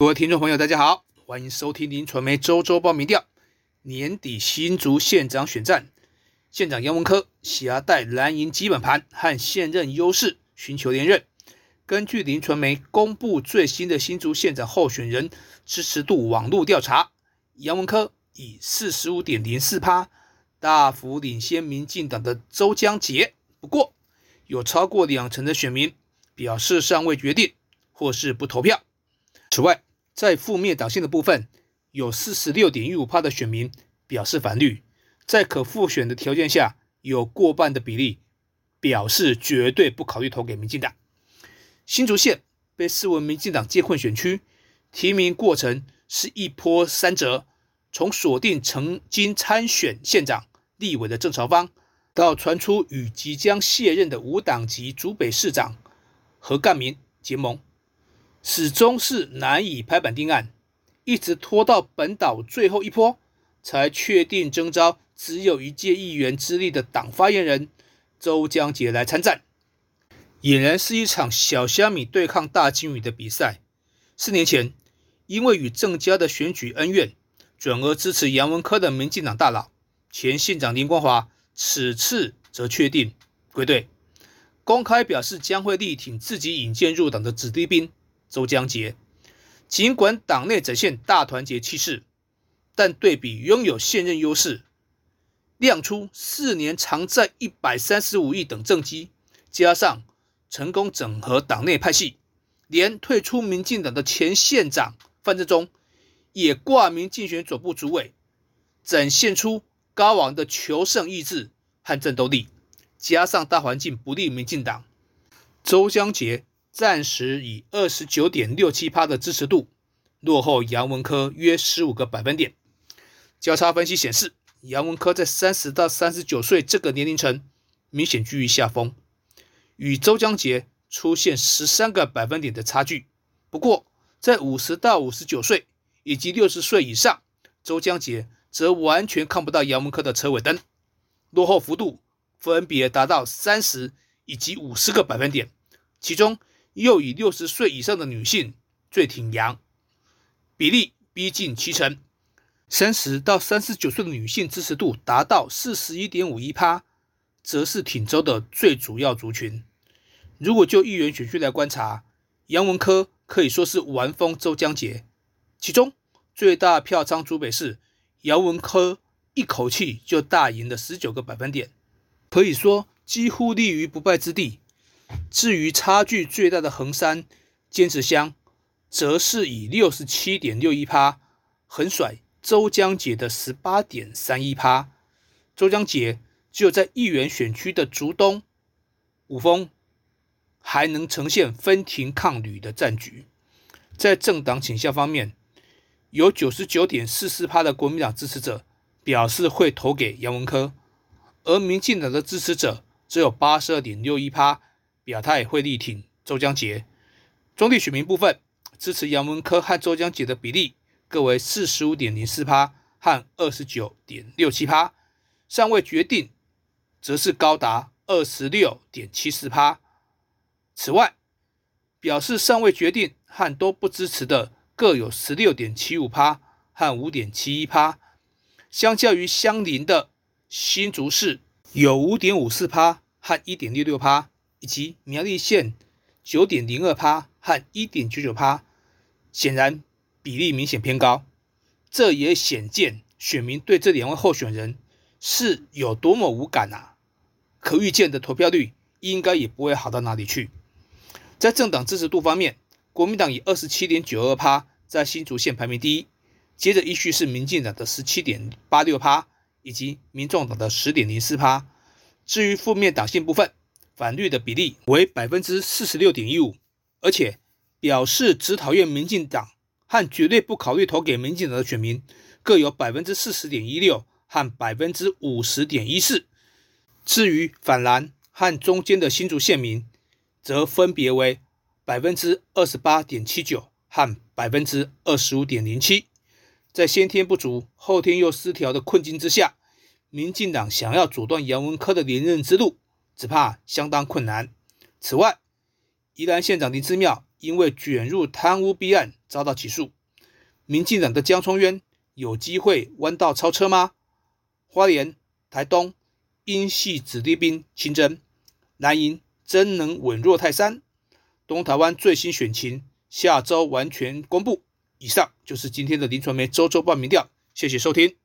各位听众朋友，大家好，欢迎收听林传媒周周报民调。年底新竹县长选战，县长杨文科携带蓝营基本盘和现任优势，寻求连任。根据林传媒公布最新的新竹县长候选人支持度网络调查，杨文科以四十五点零四趴大幅领先民进党的周江杰。不过，有超过两成的选民表示尚未决定或是不投票。此外，在负面党性的部分，有四十六点一五趴的选民表示反绿，在可复选的条件下，有过半的比例表示绝对不考虑投给民进党。新竹县被视为民进党借困选区，提名过程是一波三折，从锁定曾经参选县长、立委的郑朝芳，到传出与即将卸任的无党籍竹北市长何干民结盟。始终是难以拍板定案，一直拖到本岛最后一波，才确定征召只有一届议员资历的党发言人周江杰来参战。俨然是一场小虾米对抗大金鱼的比赛。四年前，因为与郑家的选举恩怨，转而支持杨文科的民进党大佬前县长林光华，此次则确定归队，公开表示将会力挺自己引荐入党的子弟兵。周江杰，尽管党内展现大团结气势，但对比拥有现任优势，亮出四年偿债一百三十五亿等政绩，加上成功整合党内派系，连退出民进党的前县长范振中也挂名竞选总部主委，展现出高昂的求胜意志和战斗力，加上大环境不利民进党，周江杰。暂时以二十九点六七趴的支持度落后杨文科约十五个百分点。交叉分析显示，杨文科在三十到三十九岁这个年龄层明显居于下风，与周江杰出现十三个百分点的差距。不过，在五十到五十九岁以及六十岁以上，周江杰则完全看不到杨文科的车尾灯，落后幅度分别达到三十以及五十个百分点，其中。又以六十岁以上的女性最挺杨，比例逼近七成。三十到三十九岁的女性支持度达到四十一点五一趴，则是挺周的最主要族群。如果就议员选区来观察，杨文科可以说是玩疯周江杰，其中最大票仓竹北市，杨文科一口气就大赢了十九个百分点，可以说几乎立于不败之地。至于差距最大的横山坚持乡，则是以六十七点六一趴横甩周江杰的十八点三一趴。周江杰只有在议员选区的竹东、五峰还能呈现分庭抗礼的战局。在政党倾向方面，有九十九点四四趴的国民党支持者表示会投给杨文科，而民进党的支持者只有八十二点六一趴。亚太会力挺周江杰，中立选民部分支持杨文科和周江杰的比例各为四十五点零四趴和二十九点六七趴，尚未决定则是高达二十六点七四趴。此外，表示尚未决定和都不支持的各有十六点七五趴和五点七一趴，相较于相邻的新竹市有五点五四趴和一点六六趴。以及苗栗县九点零二趴和一点九九趴，显然比例明显偏高。这也显见选民对这两位候选人是有多么无感啊！可预见的投票率应该也不会好到哪里去。在政党支持度方面，国民党以二十七点九二趴在新竹县排名第一，接着依序是民进党的十七点八六趴以及民众党的十点零四趴。至于负面党性部分，反绿的比例为百分之四十六点一五，而且表示只讨厌民进党和绝对不考虑投给民进党的选民各有百分之四十点一六和百分之五十点一四。至于反蓝和中间的新竹县民，则分别为百分之二十八点七九和百分之二十五点零七。在先天不足、后天又失调的困境之下，民进党想要阻断杨文科的连任之路。只怕相当困难。此外，宜兰县长林之妙因为卷入贪污弊案遭到起诉。民进党的江聪渊有机会弯道超车吗？花莲、台东因系子弟兵亲征，南营真能稳若泰山？东台湾最新选情下周完全公布。以上就是今天的林传媒周周报民调，谢谢收听。